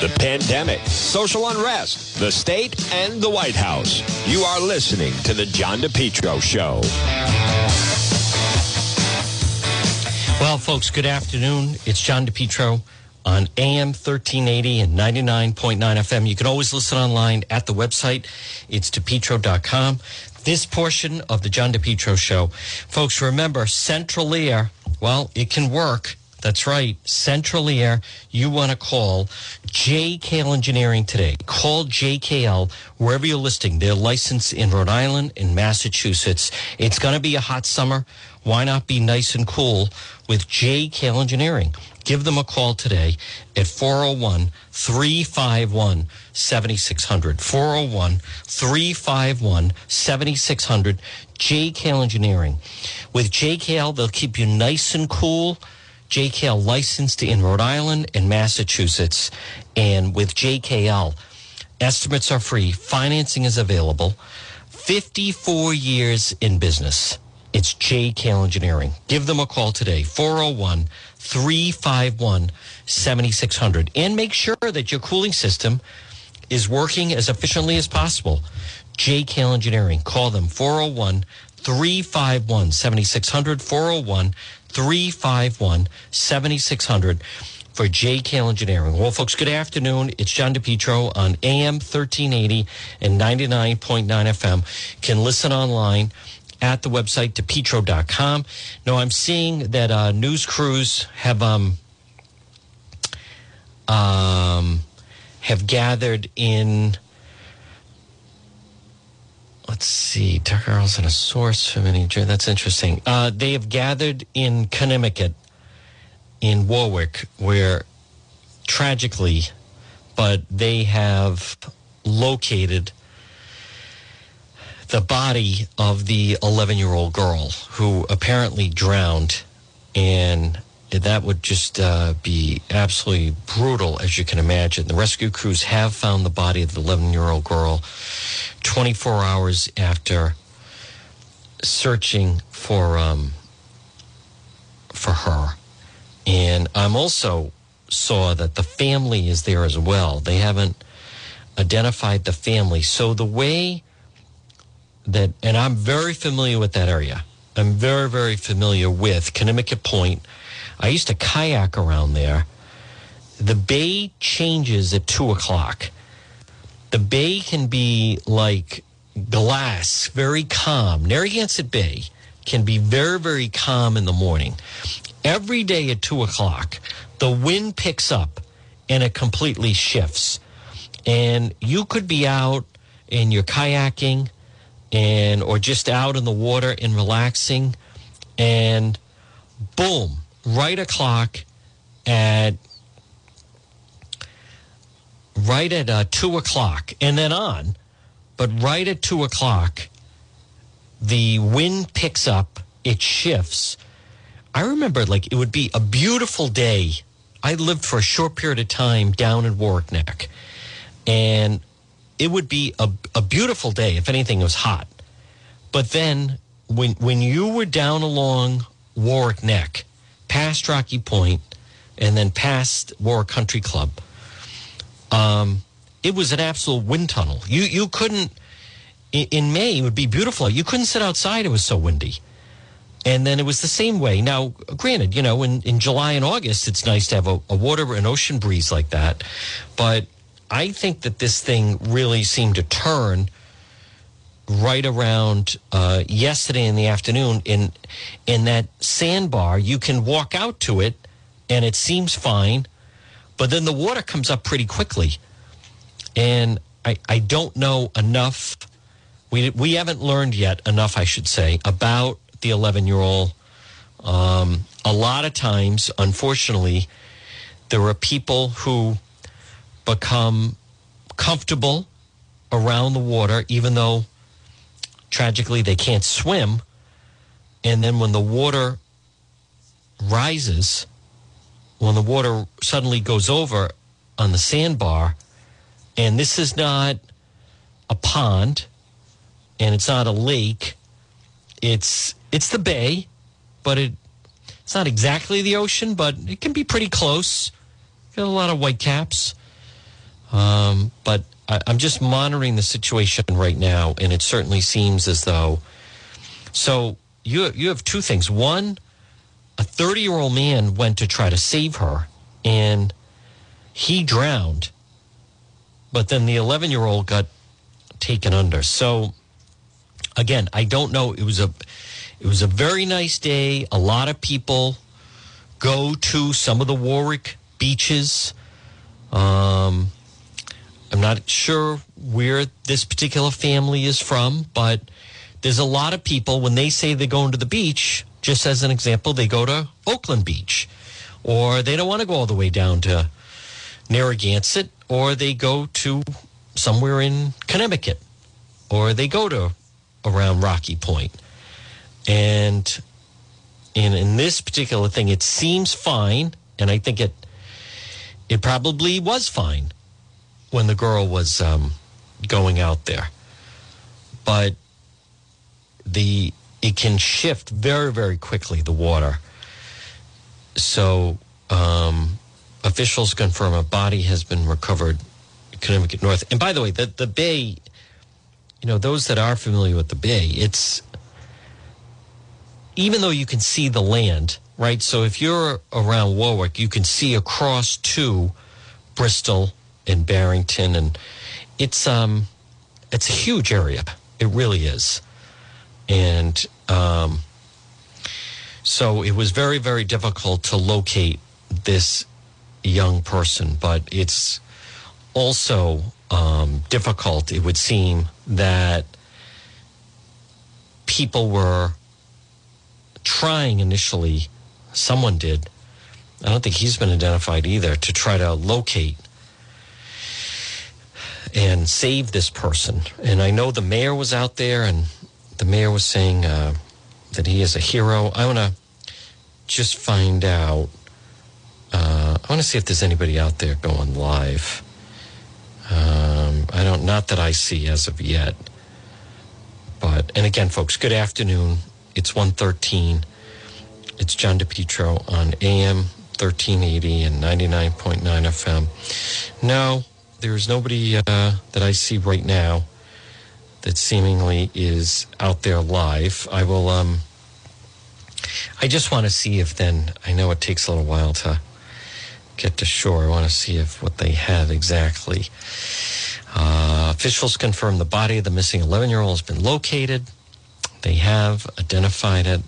the pandemic, social unrest, the state, and the White House. You are listening to The John DePetro Show. Well, folks, good afternoon. It's John DePetro on AM 1380 and 99.9 FM. You can always listen online at the website. It's depetro.com. This portion of the John DePetro Show. Folks, remember, Central Air, well, it can work that's right. Central Air, you want to call JKL Engineering today. Call JKL wherever you're listing. They're licensed in Rhode Island and Massachusetts. It's going to be a hot summer. Why not be nice and cool with JKL Engineering? Give them a call today at 401 351 7600. 401 351 7600. JKL Engineering. With JKL, they'll keep you nice and cool JKL licensed in Rhode Island and Massachusetts. And with JKL, estimates are free, financing is available. 54 years in business. It's JKL Engineering. Give them a call today, 401 351 7600. And make sure that your cooling system is working as efficiently as possible. JKL Engineering. Call them 401 351 7600 401 351 7600 for JKL Engineering. Well, folks, good afternoon. It's John DePetro on AM 1380 and 99.9 FM. Can listen online at the website depetro.com. Now, I'm seeing that uh, news crews have um, um, have gathered in let's see, Tucker Carlson, a source from any. That's interesting. Uh, they have gathered in Conimicut, in Warwick, where tragically, but they have located the body of the 11 year old girl who apparently drowned and that would just uh, be absolutely brutal, as you can imagine. The rescue crews have found the body of the 11 year old girl 24 hours after searching for um, for her. And I'm also saw that the family is there as well. They haven't identified the family. So the way that, and I'm very familiar with that area. I'm very, very familiar with Conimicut Point I used to kayak around there. The bay changes at two o'clock. The bay can be like glass, very calm. Narragansett Bay can be very, very calm in the morning. Every day at two o'clock, the wind picks up and it completely shifts. And you could be out and you're kayaking and or just out in the water and relaxing and boom right o'clock at right at uh, two o'clock and then on, but right at two o'clock, the wind picks up, it shifts. I remember like it would be a beautiful day. I lived for a short period of time down in Warwick Neck, and it would be a, a beautiful day. If anything, it was hot. But then when when you were down along Warwick Neck, past Rocky Point, and then past War Country Club. Um, it was an absolute wind tunnel. You you couldn't in May it would be beautiful. You couldn't sit outside; it was so windy. And then it was the same way. Now, granted, you know, in, in July and August, it's nice to have a, a water, an ocean breeze like that. But I think that this thing really seemed to turn right around uh, yesterday in the afternoon in in that sandbar. You can walk out to it, and it seems fine, but then the water comes up pretty quickly, and I I don't know enough. We we haven't learned yet enough, I should say, about the eleven year old. Um, a lot of times, unfortunately, there are people who become comfortable around the water, even though tragically they can't swim. And then when the water rises when the water suddenly goes over on the sandbar and this is not a pond and it's not a lake it's it's the bay but it it's not exactly the ocean but it can be pretty close. Got a lot of white caps Um, but I, I'm just monitoring the situation right now, and it certainly seems as though. So you you have two things. One, a 30 year old man went to try to save her, and he drowned. But then the 11 year old got taken under. So again, I don't know. It was a it was a very nice day. A lot of people go to some of the Warwick beaches. Um, I'm not sure where this particular family is from, but there's a lot of people when they say they're going to the beach. Just as an example, they go to Oakland Beach, or they don't want to go all the way down to Narragansett, or they go to somewhere in Connecticut, or they go to around Rocky Point. And in in this particular thing, it seems fine, and I think it it probably was fine when the girl was um, going out there, but the it can shift very very quickly the water. So um, officials confirm a body has been recovered Conimicut North. And by the way, the the bay, you know, those that are familiar with the bay, it's even though you can see the land, right? So if you're around Warwick, you can see across to Bristol and Barrington, and it's um, it's a huge area. It really is, and um, so it was very very difficult to locate this young person, but it's also um, difficult. It would seem that people were trying initially, someone did. I don't think he's been identified either to try to locate and save this person. And I know the mayor was out there, and the mayor was saying uh, that he is a hero. I want to just find out. Uh, I want to see if there's anybody out there going live. Um, I don't, not that I see as of yet. But and again, folks, good afternoon. It's 113. It's John DePetro on AM 1380 and 99.9 FM. No, there's nobody uh, that I see right now that seemingly is out there live. I will, um, I just want to see if then, I know it takes a little while to get to shore. I want to see if what they have exactly. Uh, officials confirm the body of the missing 11 year old has been located. They have identified it,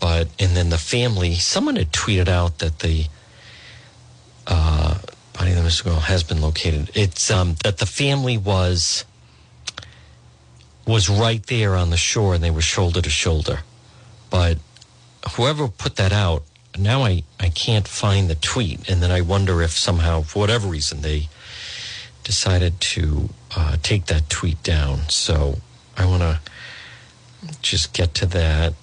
but and then the family. Someone had tweeted out that the uh, body of the missing girl has been located. It's um, that the family was was right there on the shore, and they were shoulder to shoulder. But whoever put that out, now I I can't find the tweet, and then I wonder if somehow, for whatever reason, they decided to uh, take that tweet down. So I want to just get to that,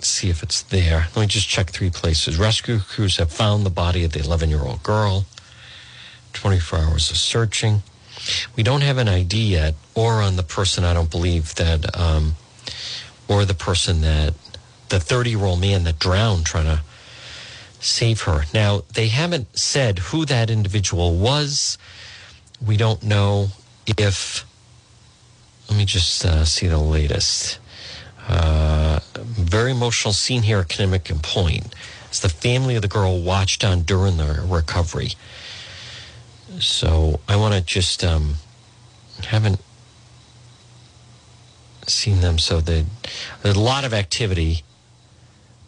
see if it's there. Let me just check three places. Rescue crews have found the body of the 11 year old girl. 24 hours of searching. We don't have an ID yet, or on the person, I don't believe that, um, or the person that, the 30 year old man that drowned trying to save her. Now, they haven't said who that individual was. We don't know if, let me just uh, see the latest. Uh, very emotional scene here at Conimicut Point as the family of the girl watched on during the recovery. So I want to just um, haven't seen them. So the, there's a lot of activity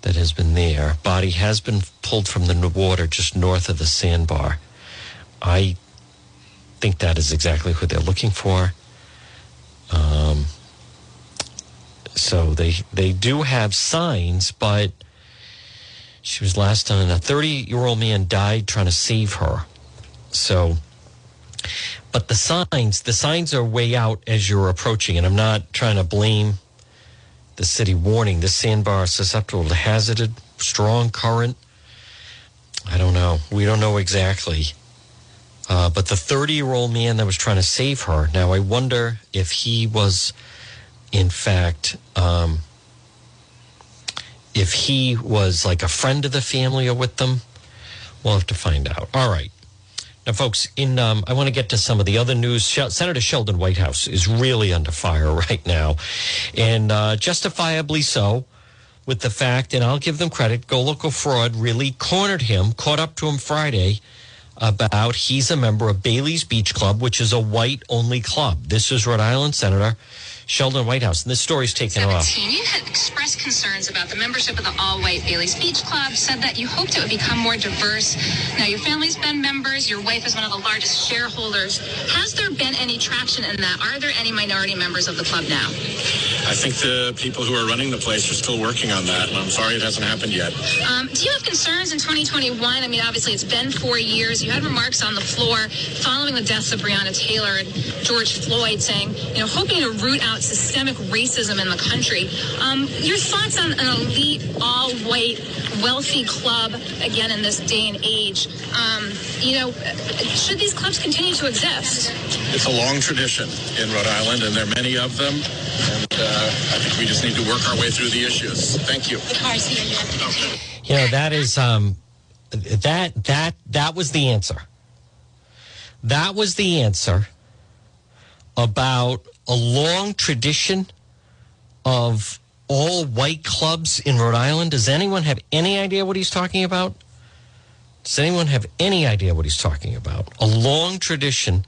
that has been there. Body has been pulled from the water just north of the sandbar. I think that is exactly who they're looking for. Um, so they they do have signs, but she was last done. A 30 year old man died trying to save her. So, but the signs, the signs are way out as you're approaching, and I'm not trying to blame the city warning. This sandbar is susceptible to hazarded, strong current. I don't know. We don't know exactly. Uh, but the 30 year old man that was trying to save her, now I wonder if he was, in fact, um, if he was like a friend of the family or with them. We'll have to find out. All right. Now, folks, in um, I want to get to some of the other news. Senator Sheldon Whitehouse is really under fire right now, and uh, justifiably so, with the fact, and I'll give them credit. Go Local Prov really cornered him, caught up to him Friday about he's a member of Bailey's Beach Club, which is a white only club. This is Rhode Island Senator Sheldon Whitehouse. And this story's taken 17. off. 17, You had expressed concerns about the membership of the all white Bailey's Beach Club, said that you hoped it would become more diverse. Now, your family's been members, your wife is one of the largest shareholders. Has there been any traction in that? Are there any minority members of the club now? I think the people who are running the place are still working on that, and I'm sorry it hasn't happened yet. Um, do you have concerns in 2021? I mean, obviously, it's been four years. You had remarks on the floor following the deaths of Breonna Taylor and George Floyd saying, you know, hoping to root out systemic racism in the country. Um, your thoughts on an elite, all white, wealthy club, again, in this day and age? Um, you know, should these clubs continue to exist? It's a long tradition in Rhode Island, and there are many of them. And uh, I think we just need to work our way through the issues. Thank you. The car's here. You know, that is, um, that, that, that was the answer. That was the answer about a long tradition of all white clubs in Rhode Island. Does anyone have any idea what he's talking about? Does anyone have any idea what he's talking about? A long tradition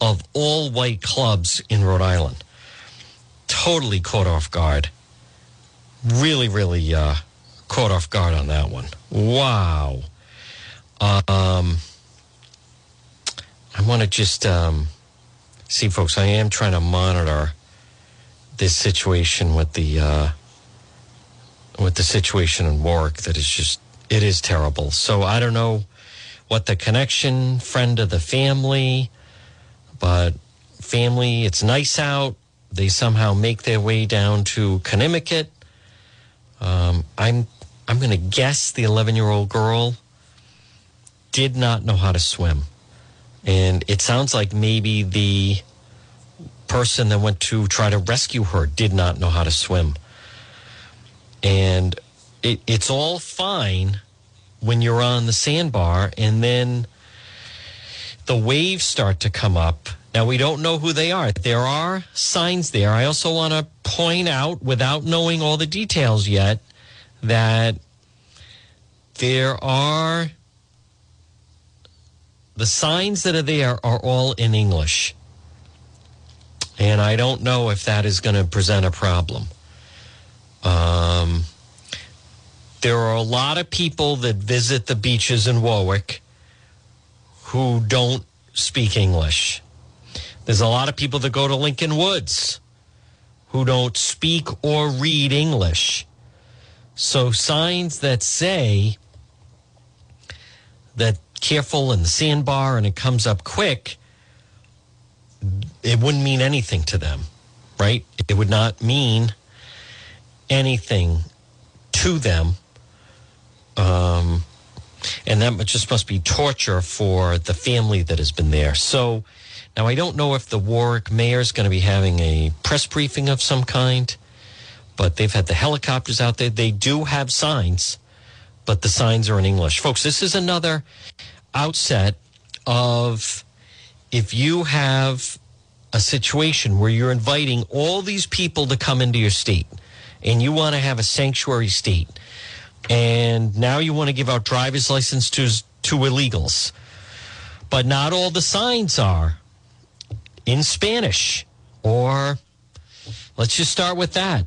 of all white clubs in Rhode Island. Totally caught off guard. Really, really uh, caught off guard on that one. Wow. Um, I want to just. Um, see, folks, I am trying to monitor this situation with the uh, with the situation in Warwick. That is just it is terrible. So I don't know what the connection, friend of the family, but family. It's nice out. They somehow make their way down to Conimicut. Um, I'm I'm going to guess the 11 year old girl did not know how to swim. And it sounds like maybe the person that went to try to rescue her did not know how to swim. And it, it's all fine when you're on the sandbar and then the waves start to come up. Now, we don't know who they are. There are signs there. I also want to point out, without knowing all the details yet, that there are the signs that are there are all in English. And I don't know if that is going to present a problem. Um, there are a lot of people that visit the beaches in Warwick who don't speak English. There's a lot of people that go to Lincoln Woods who don't speak or read English. So signs that say that careful in the sandbar and it comes up quick, it wouldn't mean anything to them, right? It would not mean anything to them. Um, and that just must be torture for the family that has been there. So now I don't know if the Warwick mayor is going to be having a press briefing of some kind, but they've had the helicopters out there. They do have signs, but the signs are in English. Folks, this is another outset of if you have a situation where you're inviting all these people to come into your state and you want to have a sanctuary state and now you want to give out driver's license to to illegals but not all the signs are in Spanish or let's just start with that.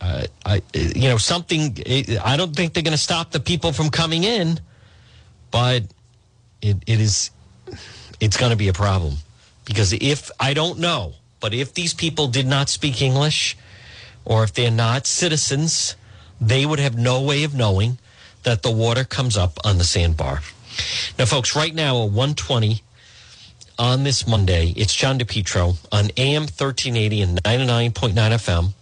Uh, I, you know something I don't think they're going to stop the people from coming in but it, it is it's going to be a problem because if I don't know, but if these people did not speak English or if they're not citizens, they would have no way of knowing that the water comes up on the sandbar. Now, folks, right now at 120 on this Monday, it's John DePetro on AM 1380 and 99.9 FM.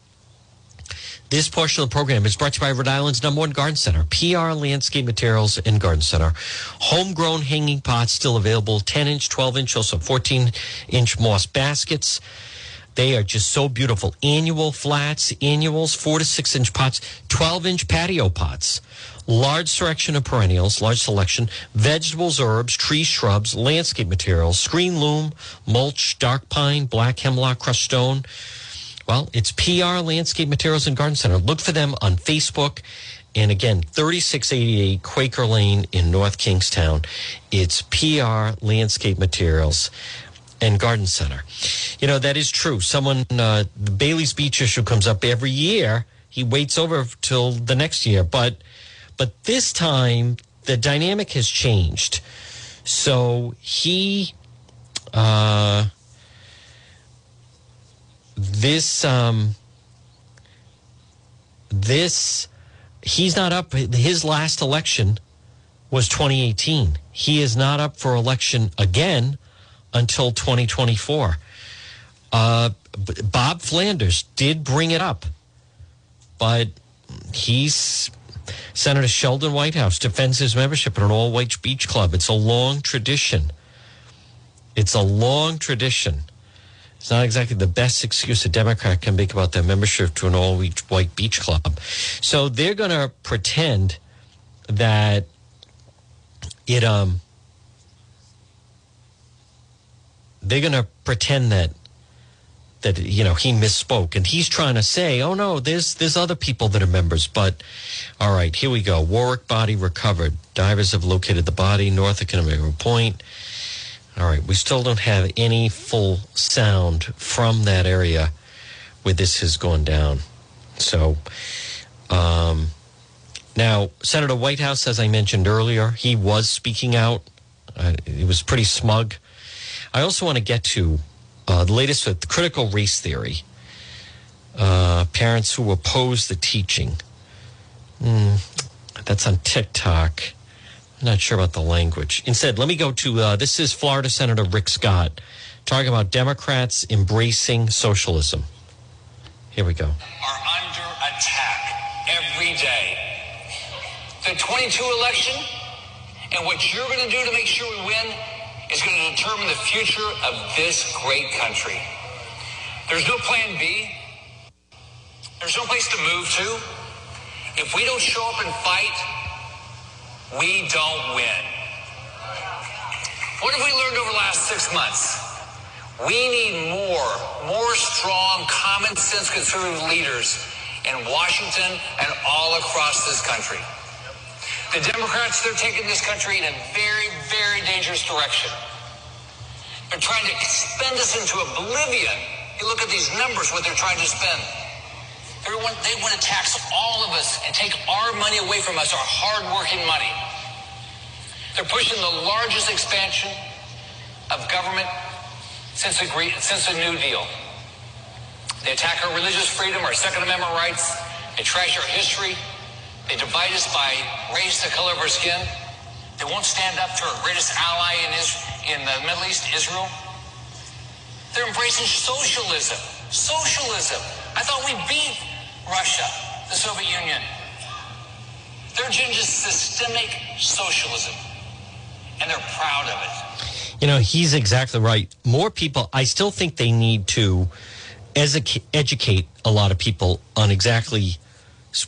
This portion of the program is brought to you by Rhode Island's number one garden center, PR Landscape Materials and Garden Center. Homegrown hanging pots still available, 10 inch, 12 inch, also 14 inch moss baskets. They are just so beautiful. Annual flats, annuals, four to six inch pots, 12 inch patio pots. large selection of perennials, large selection, vegetables, herbs, trees, shrubs, landscape materials, screen loam, mulch, dark pine, black hemlock, crushed stone. Well, it's PR Landscape Materials and Garden Center. Look for them on Facebook. And again, 3688 Quaker Lane in North Kingstown. It's PR Landscape Materials and Garden Center. You know, that is true. Someone, uh, the Bailey's Beach issue comes up every year. He waits over till the next year. But, but this time, the dynamic has changed. So he, uh, this, um, this, he's not up. His last election was 2018. He is not up for election again until 2024. Uh, Bob Flanders did bring it up, but he's Senator Sheldon Whitehouse defends his membership in an all white beach club. It's a long tradition. It's a long tradition. It's not exactly the best excuse a Democrat can make about their membership to an all white beach club. So they're going to pretend that it um they're going to pretend that that you know he misspoke. And he's trying to say oh no there's there's other people that are members but all right here we go. Warwick body recovered. Divers have located the body. North of Conimicut point all right we still don't have any full sound from that area where this has gone down so um now senator whitehouse as i mentioned earlier he was speaking out uh, it was pretty smug I also want to get to uh, the latest with critical race theory. Uh, parents who oppose the teaching. Mm, that's on TikTok. Not sure about the language. Instead, let me go to uh, this is Florida Senator Rick Scott talking about Democrats embracing socialism. Here we go. Are under attack every day. The 22 election and what you're going to do to make sure we win is going to determine the future of this great country. There's no plan B. There's no place to move to. If we don't show up and fight, we don't win. What have we learned over the last six months? We need more, more strong, common sense conservative leaders in Washington and all across this country. The Democrats, they're taking this country in a very, very dangerous direction. They're trying to spend us into oblivion. You look at these numbers, what they're trying to spend. Everyone, they want to tax all of us and take our money away from us, our hard-working money. They're pushing the largest expansion of government since the, since the New Deal. They attack our religious freedom, our Second Amendment rights. They trash our history. They divide us by race, the color of our skin. They won't stand up to our greatest ally in, in the Middle East, Israel. They're embracing socialism. Socialism. I thought we beat Russia, the Soviet Union. They're just systemic socialism, and they're proud of it. You know, he's exactly right. More people, I still think they need to educate a lot of people on exactly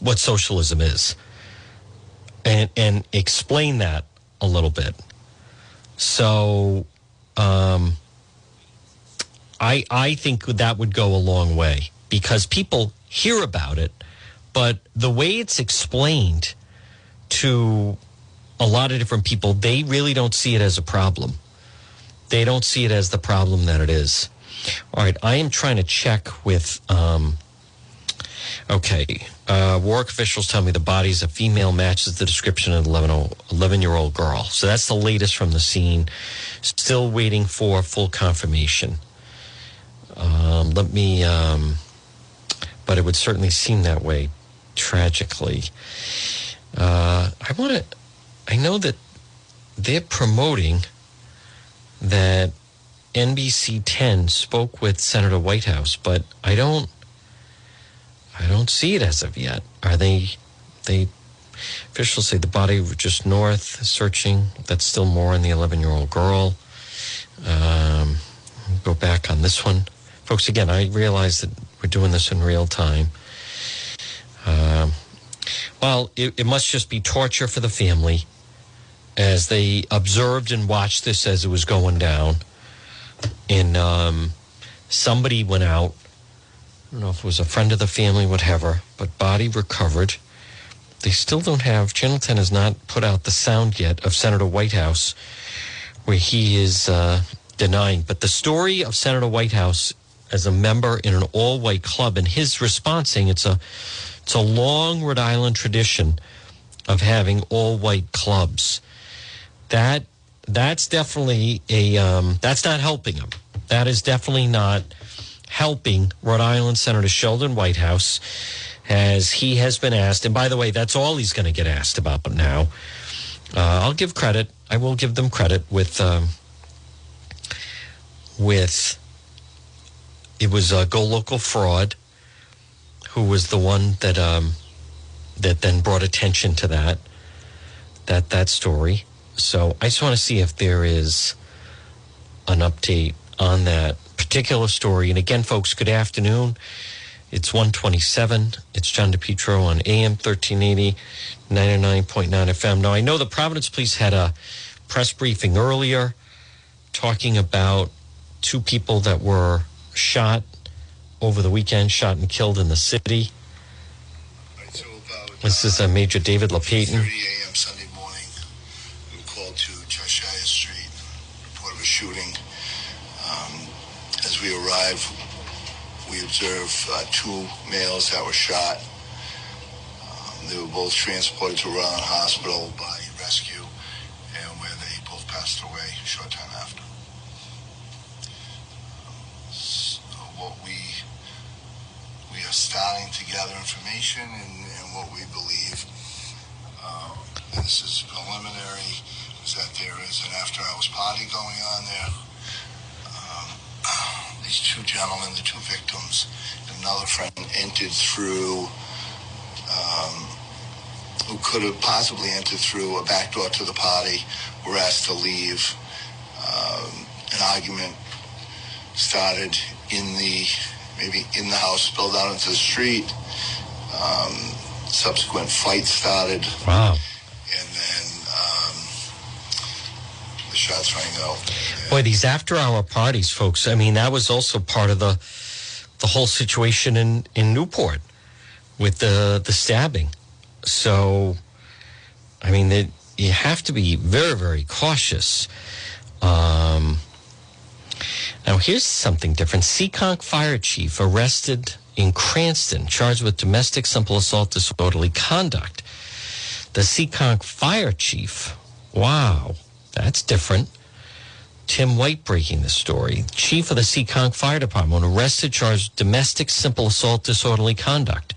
what socialism is and and explain that a little bit. So um, I I think that would go a long way because people hear about it, but the way it's explained to a lot of different people, they really don't see it as a problem. They don't see it as the problem that it is. All right, I am trying to check with um, Okay. Uh, Warwick officials tell me the body is a female matches the description of an 11 year old girl. So that's the latest from the scene. Still waiting for full confirmation. Um, let me, um, but it would certainly seem that way, tragically. Uh, I want to, I know that they're promoting that NBC 10 spoke with Senator Whitehouse, but I don't I don't see it as of yet. Are they? They officials say the body just north searching. That's still more on the 11 year old girl. Um, go back on this one, folks. Again, I realize that we're doing this in real time. Um, Well, it, it must just be torture for the family as they observed and watched this as it was going down. And um, somebody went out. I don't know if it was a friend of the family, whatever, but body recovered. They still don't have, Channel 10 has not put out the sound yet of Senator Whitehouse where he is uh, denying. But the story of Senator Whitehouse as a member in an all white club and his response saying it's a, it's a long Rhode Island tradition of having all white clubs. That that's definitely a um, that's not helping him. That is definitely not helping Rhode Island Senator Sheldon Whitehouse as he has been asked. And by the way, that's all he's going to get asked about. Now, uh, I'll give credit. I will give them credit with um, with it was a Go Local Prov who was the one that um, that then brought attention to that that that story. So I just want to see if there is an update on that particular story. And again, folks, good afternoon. It's 127. It's John DePetro on AM 1380, 99.9 FM. Now, I know the Providence Police had a press briefing earlier talking about two people that were shot over the weekend, shot and killed in the city. This is a Major David Lapatin. 30 a.m. Sunday morning, we were called to Cheshire Street, report of a shooting. Um, as we arrive, we observe uh, two males that were shot. Um, they were both transported to Island Hospital by rescue, and where they both passed away short time after. So what we we are starting to gather information and, and what we believe. Um, this is preliminary. Is that there is an after-hours party going on there? Um, these two gentlemen, the two victims, another friend entered through. Um, who could have possibly entered through a back door to the party were asked to leave. Um, an argument started in the maybe in the house, spilled out into the street. Um, subsequent fight started, Wow. and then um, the shots rang out. Boy, these after hour parties, folks. I mean, that was also part of the the whole situation in, in Newport with the the stabbing. So, I mean, it, you have to be very, very cautious. Um, now, here's something different. Seekonk Fire Chief arrested in Cranston, charged with domestic simple assault disorderly conduct. The Seekonk Fire Chief, wow, that's different. Tim White breaking the story. Chief of the Seekonk Fire Department arrested, charged with domestic simple assault disorderly conduct.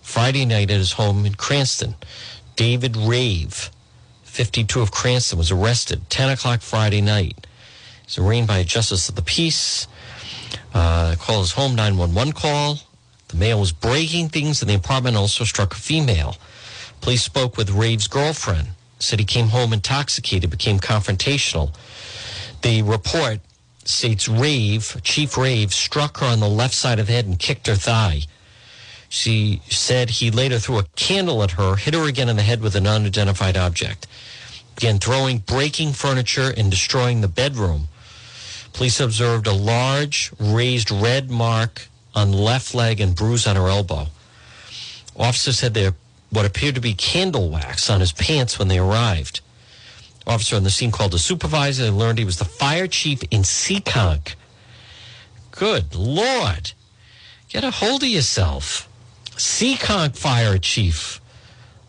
Friday night at his home in Cranston. David Rave, 52 of Cranston, was arrested 10 o'clock Friday night. He's arraigned by a justice of the peace. Uh, call his home 911 call. The male was breaking things in the apartment, also struck a female. Police spoke with Rave's girlfriend, said he came home intoxicated, became confrontational. The report states Rave, Chief Rave, struck her on the left side of the head and kicked her thigh. She said he later threw a candle at her, hit her again in the head with an unidentified object. Began throwing, breaking furniture, and destroying the bedroom. Police observed a large raised red mark on left leg and bruise on her elbow. Officers said there what appeared to be candle wax on his pants when they arrived. Officer on the scene called a supervisor and learned he was the fire chief in Seekonk. Good Lord. Get a hold of yourself. Seekonk fire chief.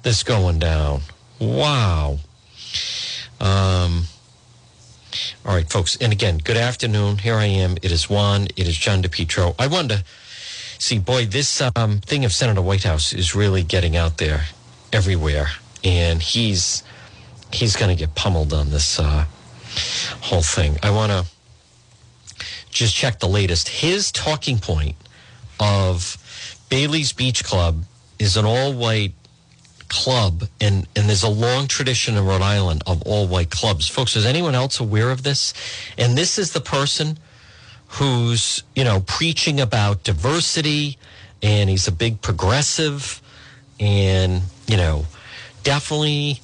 This going down. Wow. Um, all right, folks. And again, good afternoon. Here I am. It is Juan. It is John DePetro. I wanted to see, boy, this um, thing of Senator Whitehouse is really getting out there everywhere. And he's he's going to get pummeled on this uh, whole thing. I want to just check the latest. His talking point of Bailey's Beach Club is an all white club, and, and there's a long tradition in Rhode Island of all white clubs. Folks, is anyone else aware of this? And this is the person who's, you know, preaching about diversity, and he's a big progressive, and you know, definitely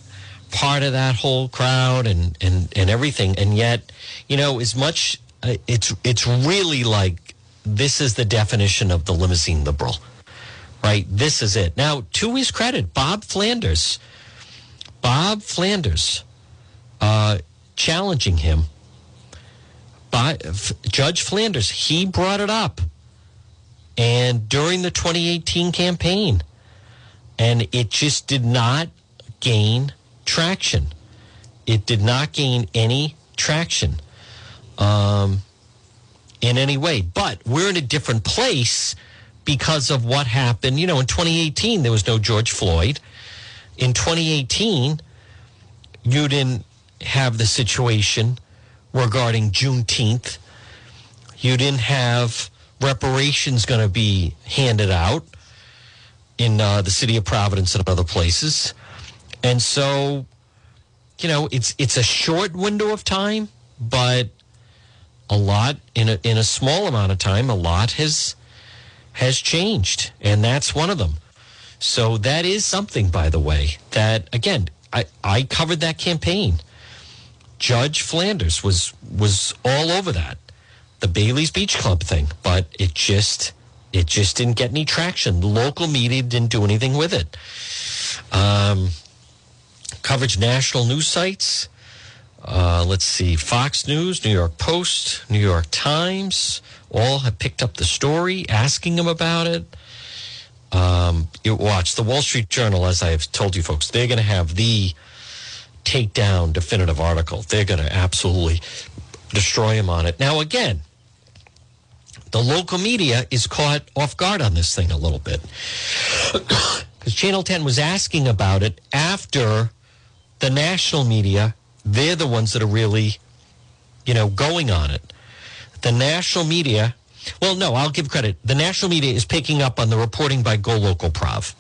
part of that whole crowd and and and everything. And yet, you know, as much uh, it's it's really like this is the definition of the limousine liberal, right? This is it. Now, to his credit, Bob Flanders, Bob Flanders, uh, challenging him. By F- Judge Flanders, he brought it up, and during the 2018 campaign, and it just did not gain traction. It did not gain any traction um, in any way. But we're in a different place because of what happened. You know, in 2018, there was no George Floyd. In 2018, you didn't have the situation regarding Juneteenth. You didn't have reparations going to be handed out in uh, the city of Providence and other places. And so, you know, it's it's a short window of time, but a lot in a in a small amount of time, a lot has has changed, and that's one of them. So that is something, by the way, that again, I, I covered that campaign. Judge Flanders was was all over that, the Bailey's Beach Club thing, but it just it just didn't get any traction. The local media didn't do anything with it. Um, coverage national news sites. Uh, let's see, Fox News, New York Post, New York Times, all have picked up the story, asking him about it. Um, you watch the Wall Street Journal, as I've told you folks, they're going to have the takedown definitive article. They're going to absolutely destroy him on it. Now, again, the local media is caught off guard on this thing a little bit because Channel 10 was asking about it after the national media. They're the ones that are really, you know, going on it. The national media, well, no, I'll give credit. The national media is picking up on the reporting by Go Local Prov.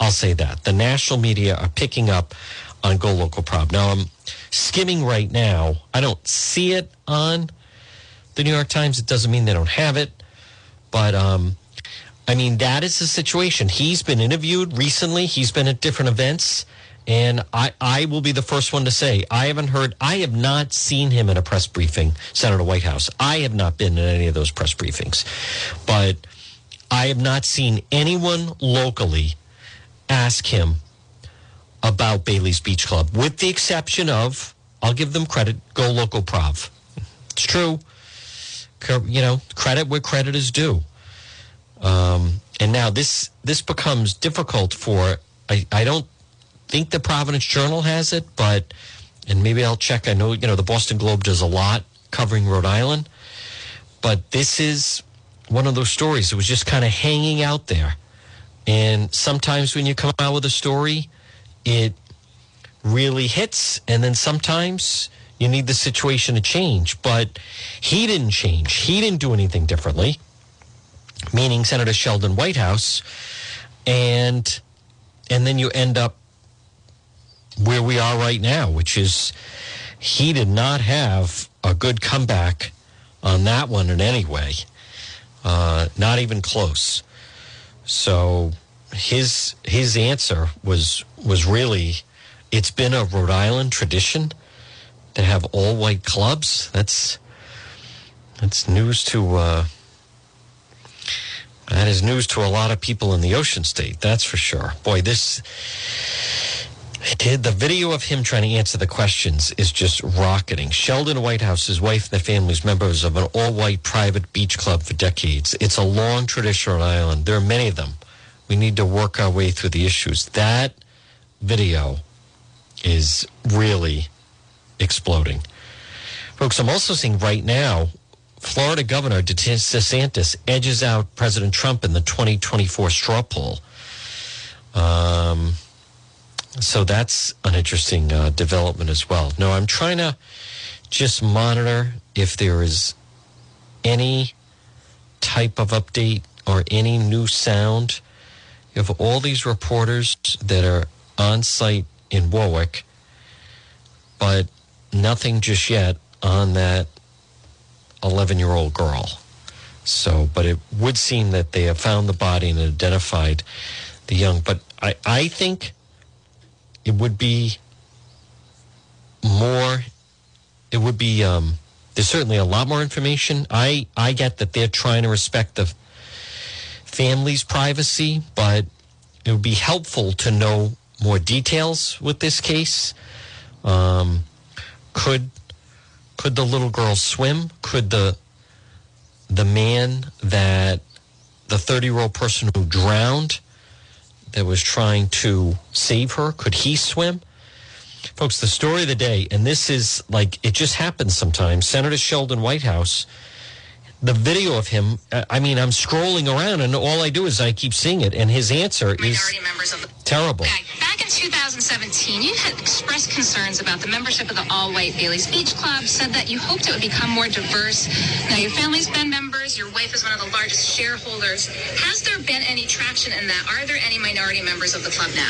I'll say that. The national media are picking up on Go Local Prov. Now, I'm skimming right now. I don't see it on the New York Times. It doesn't mean they don't have it. But, um, I mean, that is the situation. He's been interviewed recently, he's been at different events. And I, I will be the first one to say, I haven't heard, I have not seen him in a press briefing, Senator Whitehouse. I have not been in any of those press briefings. But I have not seen anyone locally ask him about Bailey's Beach Club, with the exception of, I'll give them credit, Go Local Prov. It's true. You know, credit where credit is due. Um, and now this this becomes difficult for I, I don't think the Providence Journal has it, but and maybe I'll check. I know you know the Boston Globe does a lot covering Rhode Island, but this is one of those stories that was just kind of hanging out there. And sometimes when you come out with a story, it really hits, and then sometimes you need the situation to change. But he didn't change. He didn't do anything differently. Meaning Senator Sheldon Whitehouse, and and then you end up where we are right now, which is he did not have a good comeback on that one in any way, uh, not even close. So his his answer was was really it's been a Rhode Island tradition to have all white clubs. That's that's news to uh, that is news to a lot of people in the Ocean State. That's for sure. Boy, this the video of him trying to answer the questions is just rocketing. Sheldon Whitehouse, his wife and the family's members of an all-white private beach club for decades. It's a long tradition on Island. There are many of them. We need to work our way through the issues. That video is really exploding. Folks, I'm also seeing right now Florida Governor DeSantis edges out President Trump in the 2024 straw poll. Um, so that's an interesting uh, development as well. No, I'm trying to just monitor if there is any type of update or any new sound. You have all these reporters that are on site in Warwick, but nothing just yet on that 11 year old girl. So, but it would seem that they have found the body and identified the young. But I, I think it would be more. It would be. Um, there's certainly a lot more information. I I get that they're trying to respect the family's privacy, but it would be helpful to know more details with this case. Um, could could the little girl swim? Could the the man that the 30 year old person who drowned that was trying to save her could he swim? Folks, the story of the day, and this is like it just happens sometimes. Senator Sheldon Whitehouse, the video of him. uh, I mean, I'm scrolling around, and all I do is I keep seeing it, and his answer is the terrible. Okay. In 2017, you had expressed concerns about the membership of the all-white Bailey's Beach Club, said that you hoped it would become more diverse. Now, your family's been members. Your wife is one of the largest shareholders. Has there been any traction in that? Are there any minority members of the club now?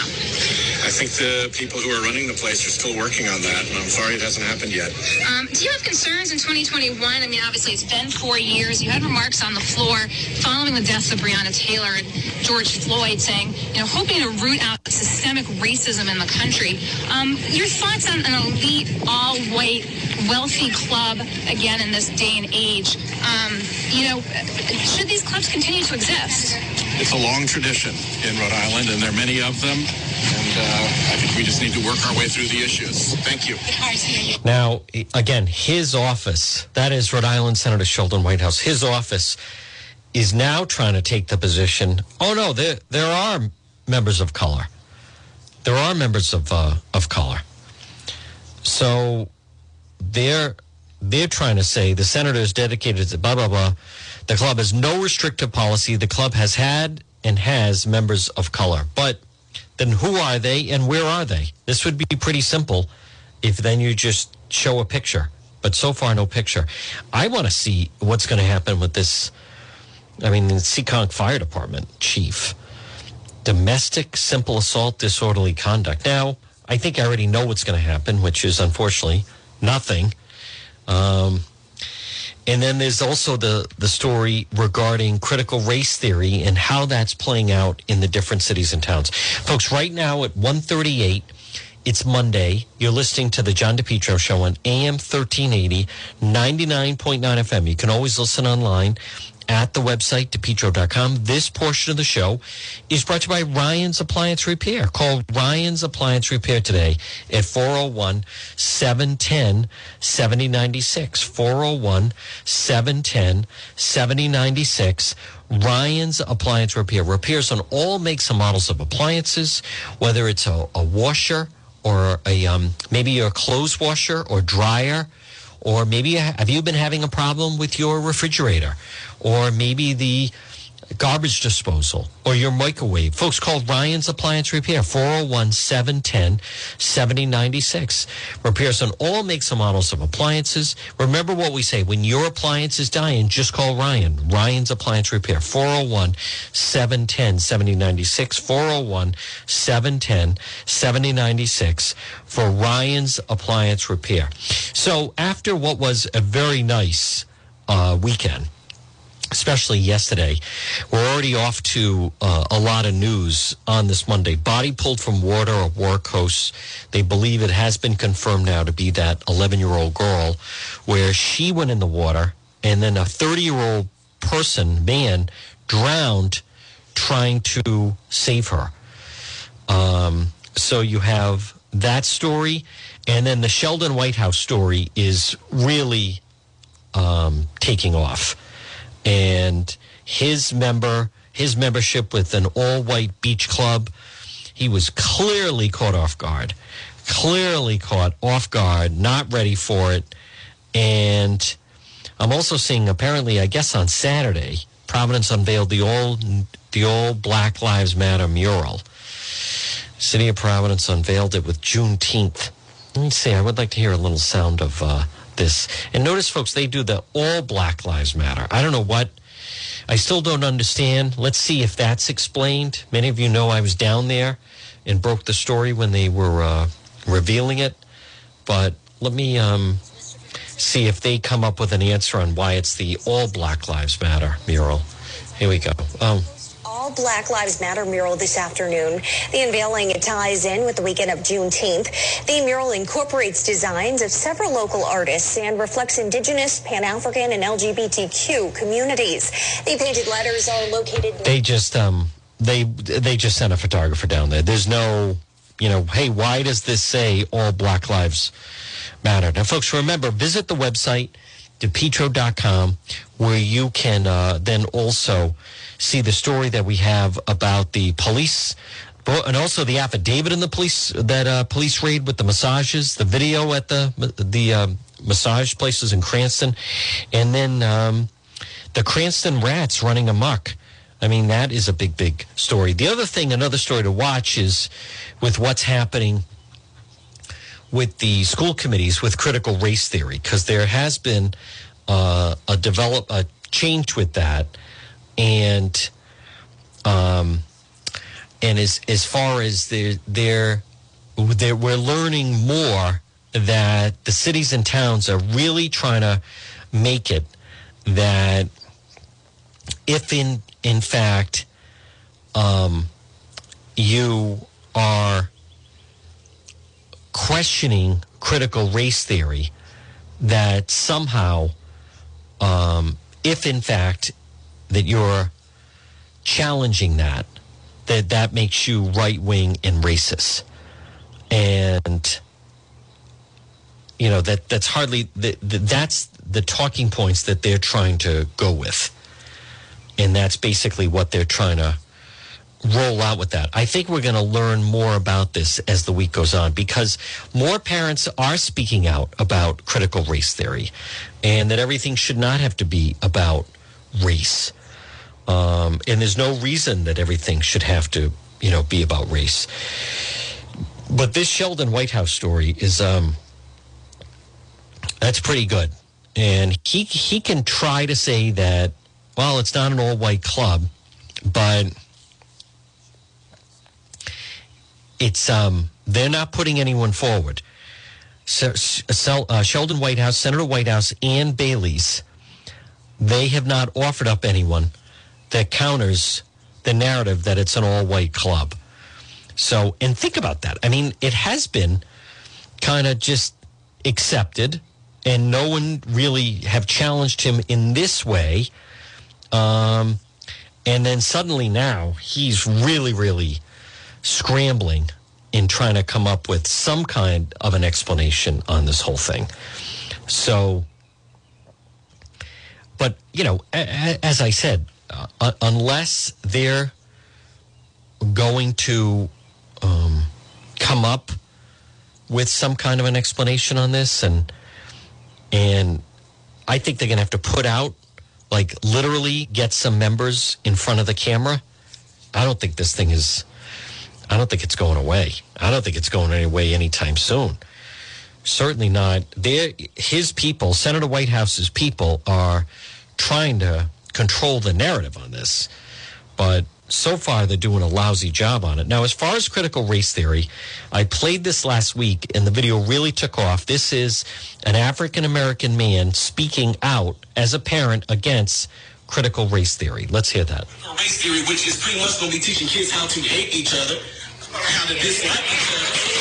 I think the people who are running the place are still working on that, and I'm sorry it hasn't happened yet. Um, do you have concerns in 2021? I mean, obviously, it's been four years. You had remarks on the floor following the deaths of Breonna Taylor and George Floyd saying, you know, hoping to root out systemic racism in the country. Um, your thoughts on an elite, all white, wealthy club, again, in this day and age? Um, you know, should these clubs continue to exist? It's a long tradition in Rhode Island, and there are many of them, and uh, I think we just need to work our way through the issues. Thank you. Now, again, his office, that is Rhode Island Senator Sheldon Whitehouse, his office is now trying to take the position oh, no, there, there are members of color. There are members of, uh, of color. So they're, they're trying to say the senator is dedicated to blah, blah, blah. The club has no restrictive policy. The club has had and has members of color. But then who are they and where are they? This would be pretty simple if then you just show a picture. But so far, no picture. I want to see what's going to happen with this. I mean, the Seekonk Fire Department chief, domestic simple assault, disorderly conduct. Now, I think I already know what's going to happen, which is unfortunately nothing. Um, and then there's also the the story regarding critical race theory and how that's playing out in the different cities and towns. Folks, right now at 138, it's Monday. You're listening to the John DePetro show on AM 1380, 99.9 FM. You can always listen online at the website, depetro.com. This portion of the show is brought to you by Ryan's Appliance Repair. Call Ryan's Appliance Repair today at 401 710 7096. 401 710 7096. Ryan's Appliance Repair. Repairs on all makes and models of appliances, whether it's a, a washer or a um, maybe a clothes washer or dryer or maybe uh, have you been having a problem with your refrigerator? Or maybe the garbage disposal or your microwave. Folks call ryan's appliance repair 401-710-7096 repairs on all makes and models of appliances. Remember what we say when your appliance is dying just call ryan. Ryan's appliance repair 401-710-7096 401-710-7096 for ryan's appliance repair. So after what was a very nice uh, weekend especially yesterday. We're already off to uh, a lot of news on this Monday. Body pulled from water at Warwick Coast. They believe it has been confirmed now to be that 11 year old girl where she went in the water and then a 30 year old person, man, drowned trying to save her. Um, so you have that story. And then the Sheldon Whitehouse story is really um, taking off and his member his membership with an all-white beach club. He was clearly caught off guard clearly caught off guard not ready for it. And i'm also seeing apparently i guess on saturday providence unveiled the all the all black lives matter mural. City of providence unveiled it with juneteenth. Let me see i would like to hear a little sound of uh, this. And notice, folks, they do the all Black Lives Matter. I don't know what. I still don't understand. Let's see if that's explained. Many of you know I was down there and broke the story when they were uh, revealing it. But let me um, see if they come up with an answer on why it's the All Black Lives Matter mural. Here we go. Um, all Black Lives Matter mural this afternoon. The unveiling ties in with the weekend of Juneteenth. The mural incorporates designs of several local artists and reflects Indigenous, Pan African, and LGBTQ communities. The painted letters are located. They just um they they just sent a photographer down there. There's no, you know, hey, why does this say all Black Lives Matter? Now, folks, remember visit the website depetro.com where you can uh, then also see the story that we have about the police and also the affidavit in the police that uh, police raid with the massages, the video at the the um, massage places in Cranston, and then um, the Cranston rats running amok. I mean, that is a big, big story. The other thing, another story to watch is with what's happening with the school committees with critical race theory, because there has been uh, a develop a change with that, and um, and as as far as they're we're learning more that the cities and towns are really trying to make it that if in in fact um, you are questioning critical race theory that somehow um, if in fact that you're challenging that that that makes you right wing and racist and you know that that's hardly that's the talking points that they're trying to go with and that's basically what they're trying to roll out with that. I think we're going to learn more about this as the week goes on because more parents are speaking out about critical race theory and that everything should not have to be about race. Um, and there's no reason that everything should have to, you know, be about race. But this Sheldon Whitehouse story is, um, that's pretty good. And he, he can try to say that, well, it's not an all white club, but it's um, they're not putting anyone forward. So, uh, Sheldon Whitehouse, Senator Whitehouse, and Bailey's, they have not offered up anyone that counters the narrative that it's an all-white club. So, and think about that. I mean, it has been kind of just accepted, and no one really have challenged him in this way. Um, and then suddenly now he's really, really scrambling in trying to come up with some kind of an explanation on this whole thing. So, but, you know, as I said, uh, unless they're going to um, come up with some kind of an explanation on this and and I think they're going to have to put out like literally get some members in front of the camera. I don't think this thing is I don't think it's going away. I don't think it's going away anytime soon. Certainly not. There, his people, Senator Whitehouse's people, are trying to control the narrative on this, but so far they're doing a lousy job on it. Now, as far as critical race theory, I played this last week and the video really took off. This is an African American man speaking out as a parent against critical race theory. Let's hear that. Race theory, which is pretty much going to be teaching kids how to hate each other, how to dislike each other.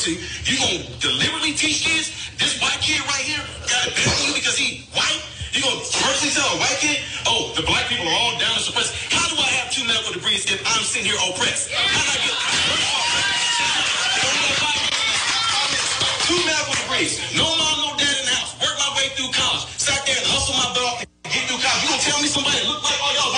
To. You're going to deliberately teach kids this white kid right here got you because he white. You to personally tell a white kid, oh, the black people are all down and suppressed. How do I have two medical degrees if I'm sitting here oppressed? How do I get two medical degrees? No mom, no dad in the house. Work my way through college. Sat there and hustle my butt off to get through college. You gonna tell me somebody look like all y'all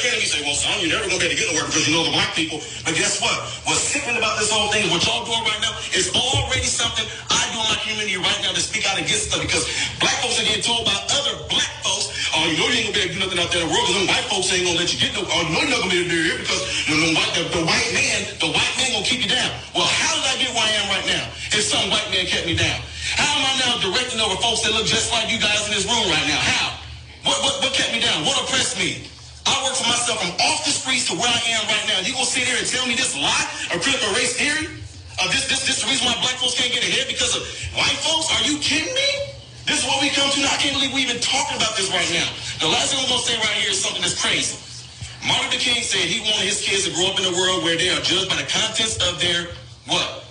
to me and say, well, son, you're never gonna be able to get to work because you know the black people. But guess what? What's sickening about this whole thing, what y'all doing right now, is already something I do in my community right now to speak out against stuff because black folks are getting told by other black folks, oh, you know you ain't gonna be able to do nothing out there in the world because them white folks ain't gonna let you get no, oh, you know you're not gonna be able to do here because you the, the, the white man, the white man gonna keep you down. Well, how did I get where I am right now if some white man kept me down? How am I now directing over folks that look just like you guys in this room right now? How? What, what, what kept me down? What oppressed me? I work for myself. I'm off the streets to where I am right now. You gonna sit here and tell me this lie of critical race theory? Of this, this, this is the reason why black folks can't get ahead because of white folks? Are you kidding me? This is what we come to now. I can't believe we even talking about this right now. The last thing I'm going to say right here is something that's crazy. Martin Luther King said he wanted his kids to grow up in a world where they are judged by the contents of their what?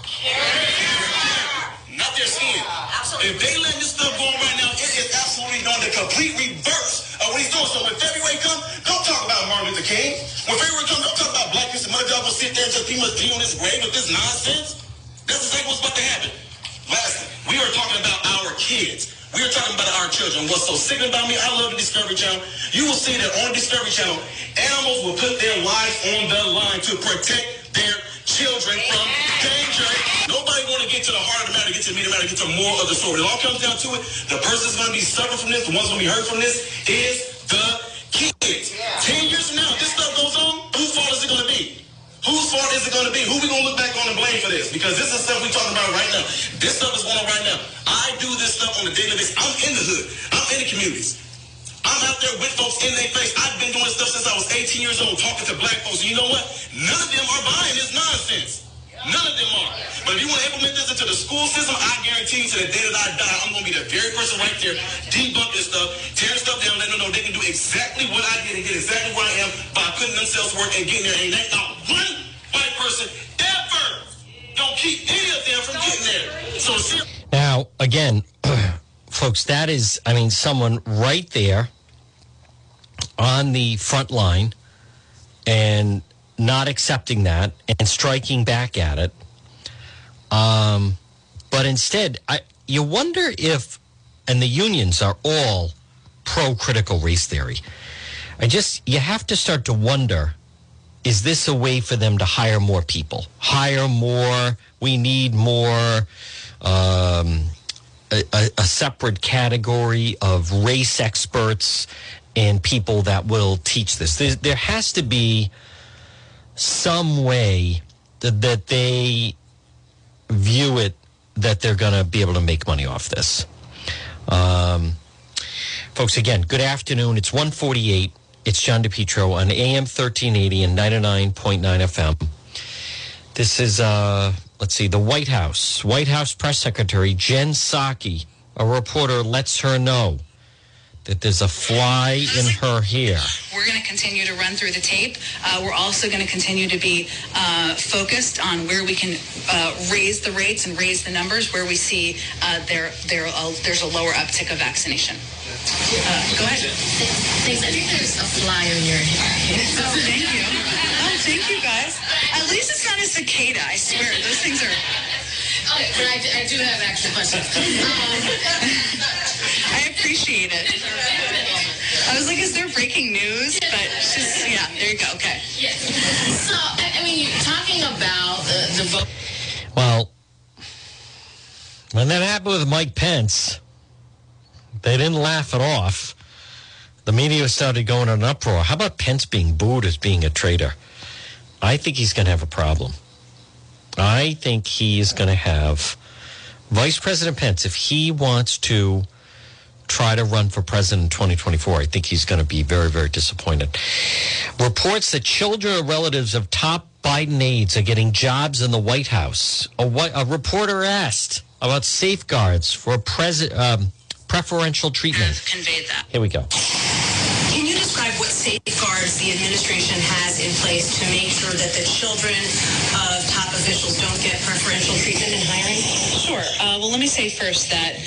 Not their skin. If they let this stuff go on right now, it is absolutely on the complete reverse of what he's doing. So when February comes, don't talk about Martin Luther King. When February comes, don't talk about black people. Mother God will sit there and just he must be on his grave with this nonsense. That's exactly what's about to happen. Lastly, we are talking about our kids. We are talking about our children. What's so sickening about me, I love the Discovery Channel. You will see that on Discovery Channel, animals will put their lives on the line to protect their children from danger. Nobody want to get to the heart of the matter, get to the meat of the matter, get to the moral of the story. It all comes down to it. The person's going to be suffering from this, the one's going to be hurt from this, is the kids. Ten years from now, if this stuff goes on, whose fault is it going to be? Whose fault is it going to be? Who we going to look back on and blame for this? Because this is stuff we talking about right now. This stuff is going on right now. I do this stuff on a daily basis. I'm in the hood. I'm in the communities. I'm out there with folks in their face. I've been doing stuff since I was 18 years old, talking to black folks. And you know what? None of them are buying this nonsense. None of them are. But if you want to implement this into the school system, I guarantee you to the day that I die, I'm going to be the very person right there, debunk this stuff, tear stuff down, let them know they can do exactly what I did and get exactly where I am by putting themselves work and getting there. Ain't not one white person ever don't keep any of them from getting there. So Now, again, folks, that is, I mean, someone right there on the front line and not accepting that and striking back at it. Um, but instead, I, you wonder if, and the unions are all pro critical race theory. I just, you have to start to wonder is this a way for them to hire more people? Hire more, we need more. Um, a, a, separate category of race experts and people that will teach this. There, there has to be some way that, that they view it that they're going to be able to make money off this. Um, folks, again, good afternoon. It's 148. It's John DePetro on AM 1380 and 99.9 FM. This is, uh, let's see, the White House. White House Press Secretary Jen Psaki, a reporter, lets her know that there's a fly in her hair. We're going to continue to run through the tape. Uh, we're also going to continue to be uh, focused on where we can uh, raise the rates and raise the numbers where we see uh, there, there, uh, there's a lower uptick of vaccination. Uh, go ahead. Thanks. I think there's a fly in your hair. Oh, thank you. Oh, thank you, guys. At least it's not a cicada. I swear, those things are. Okay, but I, I do have actual questions. Um, I appreciate it. I was like, is there breaking news? But just, yeah, there you go. Okay. yeah. So, I, I mean, talking about uh, the vote. Well, when that happened with Mike Pence, they didn't laugh it off. The media started going in an uproar. How about Pence being booed as being a traitor? I think he's going to have a problem. I think he is going to have Vice President Pence, if he wants to try to run for president in 2024, I think he's going to be very, very disappointed. Reports that children or relatives of top Biden aides are getting jobs in the White House. A, whi- a reporter asked about safeguards for pres- um, preferential treatment. Conveyed that. Here we go. Can you describe what safeguards the administration has in place to make sure that the children of top officials don't get preferential treatment in hiring? Sure. Uh, well, let me say first that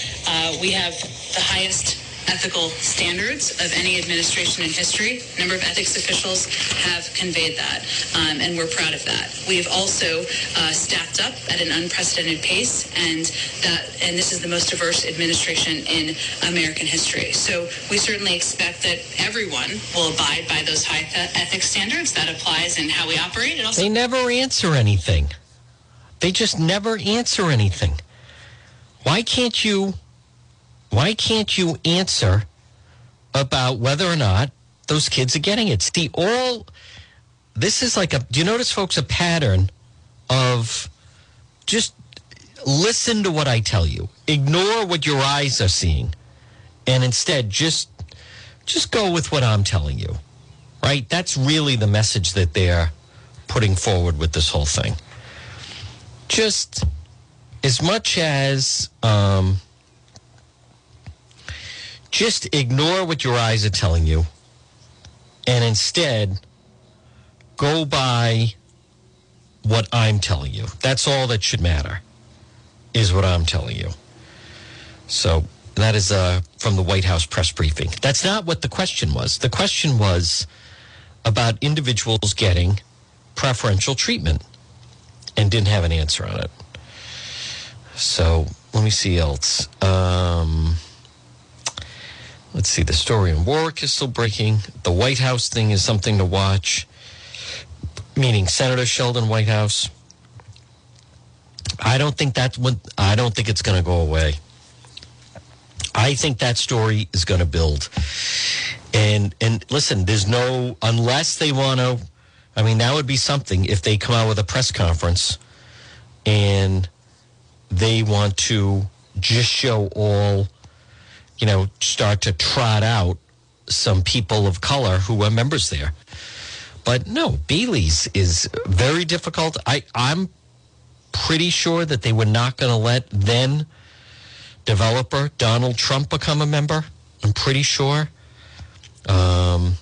uh, we have the highest ethical standards of any administration in history. A number of ethics officials have conveyed that, um, and we're proud of that. We've also uh, staffed up at an unprecedented pace, and that and this is the most diverse administration in American history. So we certainly expect that everyone will abide by those high eth- ethics standards. That applies in how we operate. Also They never answer anything. They just never answer anything. Why can't you why can't you answer about whether or not those kids are getting it? See, all this is like a do you notice folks a pattern of just listen to what I tell you. Ignore what your eyes are seeing and instead just just go with what I'm telling you. Right? That's really the message that they're putting forward with this whole thing. just as much as um, just ignore what your eyes are telling you and instead go by what I'm telling you. That's all that should matter, is what I'm telling you. So that is uh, from the White House press briefing. That's not what the question was. The question was about individuals getting preferential treatment and didn't have an answer on it. So let me see else. Um, let's see. The story in Warwick is still breaking. The White House thing is something to watch, meaning Senator Sheldon Whitehouse. I don't think that's what, I don't think it's going to go away. I think that story is going to build. And and listen, there's no unless they want to. I mean, that would be something if they come out with a press conference and they want to just show all, you know, start to trot out some people of color who are members there. But no, Bailey's is very difficult. I I'm pretty sure that they were not going to let then developer Donald Trump become a member. I'm pretty sure. Um,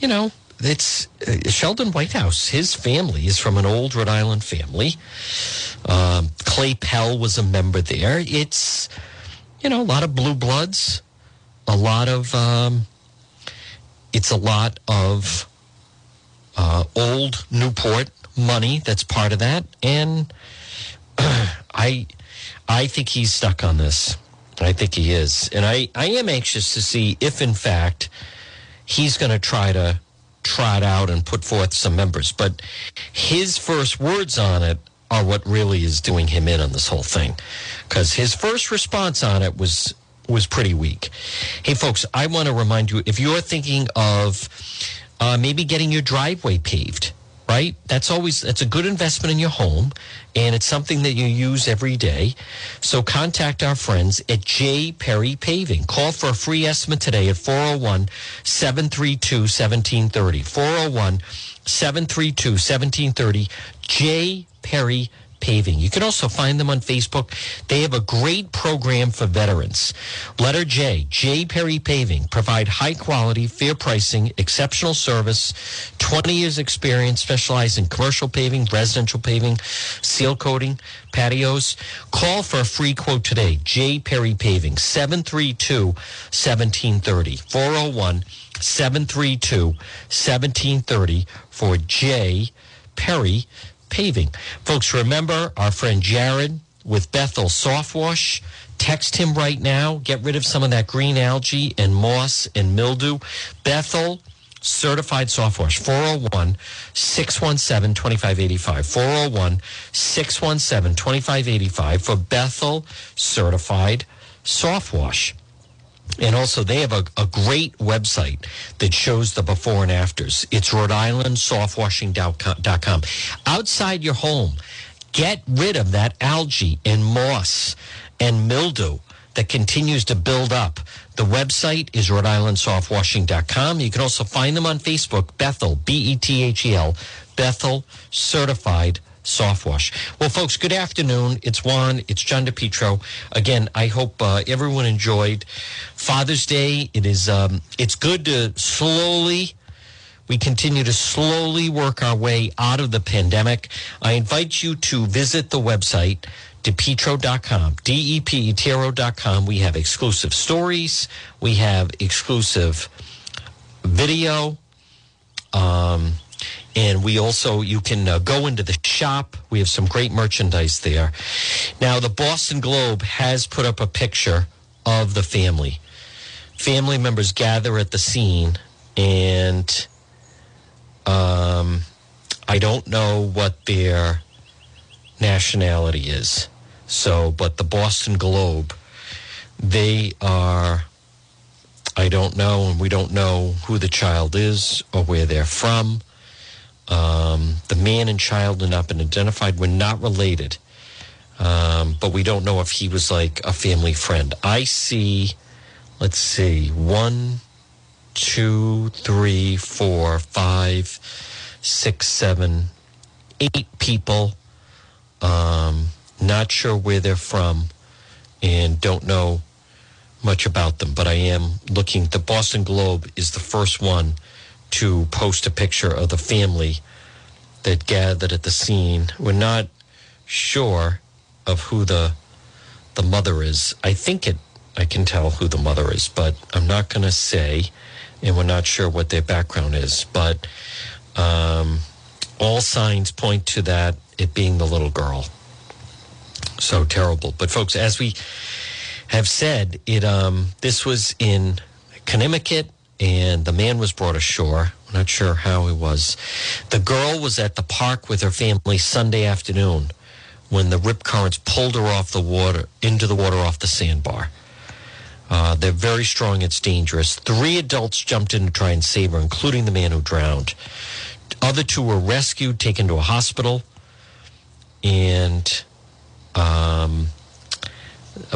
you know, it's uh, Sheldon Whitehouse. His family is from an old Rhode Island family. Um, Clay Pell was a member there. It's, you know, a lot of blue bloods, a lot of, um, it's a lot of uh, old Newport money that's part of that. And I, I think he's stuck on this. I think he is. And I, I am anxious to see if, in fact, he's going to try to trot out and put forth some members. But his first words on it are what really is doing him in on this whole thing. Because his first response on it was was pretty weak. Hey, folks, I want to remind you if you're thinking of uh, maybe getting your driveway paved, right? That's always that's a good investment in your home, and it's something that you use every day. So contact our friends at J Perry Paving. Call for a free estimate today at 401 732 1730. 401 732 1730. J Perry Paving. You can also find them on Facebook. They have a great program for veterans. Letter J, J Perry Paving, provide high quality, fair pricing, exceptional service, 20 years experience, specialize in commercial paving, residential paving, seal coating, patios. Call for a free quote today. J Perry Paving, 732 1730. 401 732 1730 for J Perry paving. Folks, remember our friend Jared with Bethel Soft Wash. Text him right now. Get rid of some of that green algae and moss and mildew. Bethel Certified Soft Wash 401 617 2585. 401 617 2585 for Bethel Certified Soft Wash. And also, they have a, a great website that shows the before and afters. It's Rhode Island softwashing.com. Outside your home, get rid of that algae and moss and mildew that continues to build up. The website is Rhode Island softwashing.com. You can also find them on Facebook, Bethel, B E T H E L, Bethel Certified soft wash. Well, folks, good afternoon. It's Juan. It's John DePetro. Again, I hope uh, everyone enjoyed Father's Day. It is. Um, it's good to slowly. We continue to slowly work our way out of the pandemic. I invite you to visit the website, depetro.com, D-E-P-E-T-R-O.com. We have exclusive stories. We have exclusive video. Um, and we also, you can uh, go into the shop. We have some great merchandise there. Now, the Boston Globe has put up a picture of the family. Family members gather at the scene, and um, I don't know what their nationality is. So, but the Boston Globe, they are, I don't know, and we don't know who the child is or where they're from. Um, the man and child have not been identified. We're not related. Um, but we don't know if he was like a family friend. I see, let's see, one, two, three, four, five, six, seven, eight people Um, not sure where they're from and don't know much about them, but I am looking. The Boston Globe is the first one to post a picture of the family that gathered at the scene. We're not sure of who the the mother is. I think it I can tell who the mother is, but I'm not going to say, and we're not sure what their background is. But um, all signs point to that it being the little girl. So terrible. But folks, as we have said, it um, this was in Conimicut, and the man was brought ashore. I'm not sure how he was. The girl was at the park with her family Sunday afternoon when the rip currents pulled her off the water into the water off the sandbar. Uh, they're very strong. It's dangerous. Three adults jumped in to try and save her, including the man who drowned. Other two were rescued, taken to a hospital, and um,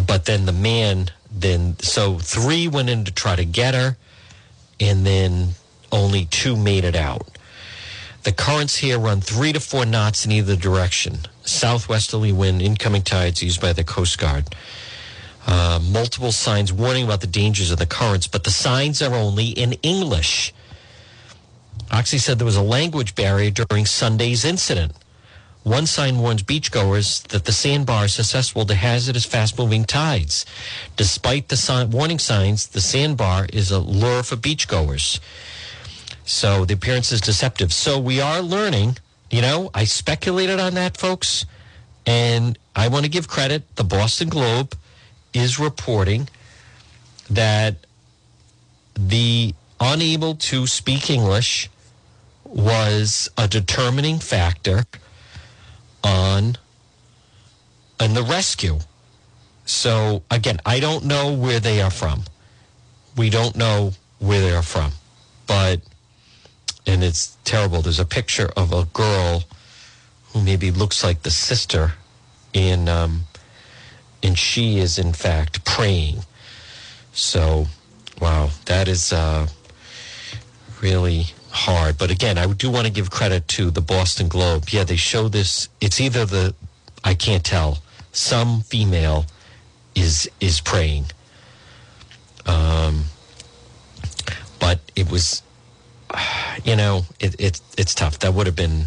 but then the man then so three went in to try to get her, and then only two made it out. The currents here run three to four knots in either direction. Southwesterly wind, incoming tides used by the Coast Guard. Uh, multiple signs warning about the dangers of the currents, but the signs are only in English. Oxy said there was a language barrier during Sunday's incident. One sign warns beachgoers that the sandbar is susceptible to hazardous fast moving tides. Despite the sign, warning signs, the sandbar is a lure for beachgoers. So the appearance is deceptive. So we are learning, you know, I speculated on that, folks. And I want to give credit. The Boston Globe is reporting that the unable to speak English was a determining factor on and the rescue. So again, I don't know where they are from. We don't know where they are from, but and it's terrible. There's a picture of a girl who maybe looks like the sister, and um, and she is in fact praying. So, wow, that is uh, really hard. But again, I do want to give credit to the Boston Globe. Yeah, they show this. It's either the I can't tell. Some female is is praying. Um, but it was, you know, it, it it's tough. That would have been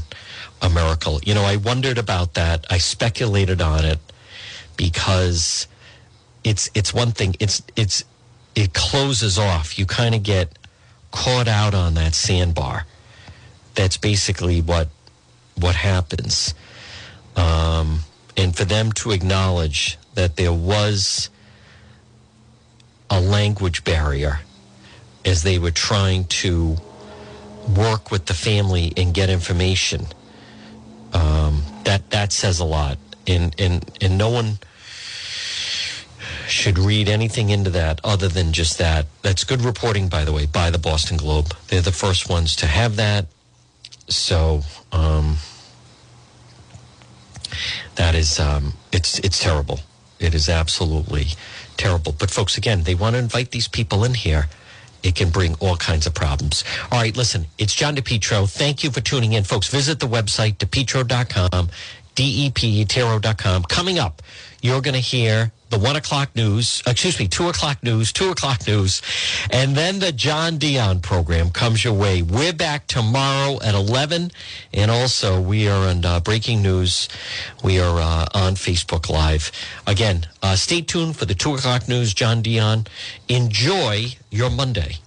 a miracle. You know, I wondered about that. I speculated on it because it's it's one thing. It's it's it closes off. You kind of get caught out on that sandbar. That's basically what what happens. Um, and for them to acknowledge that there was a language barrier as they were trying to work with the family and get information, um, that that says a lot. And and and no one should read anything into that other than just that. That's good reporting, by the way, by the Boston Globe. They're the first ones to have that. So um, that is um, it's it's terrible. It is absolutely terrible. But folks, again, they want to invite these people in here. It can bring all kinds of problems. All right, listen, it's John DePetro. Thank you for tuning in, folks. Visit the website, depetro.com, D-E-P-E-T-R-O.com. Coming up, you're going to hear the one o'clock news, excuse me, two o'clock news, two o'clock news, and then the John Dion program comes your way. We're back tomorrow at 11, and also we are on uh, breaking news. We are uh, on Facebook Live. Again, uh, stay tuned for the two o'clock news, John Dion. Enjoy your Monday.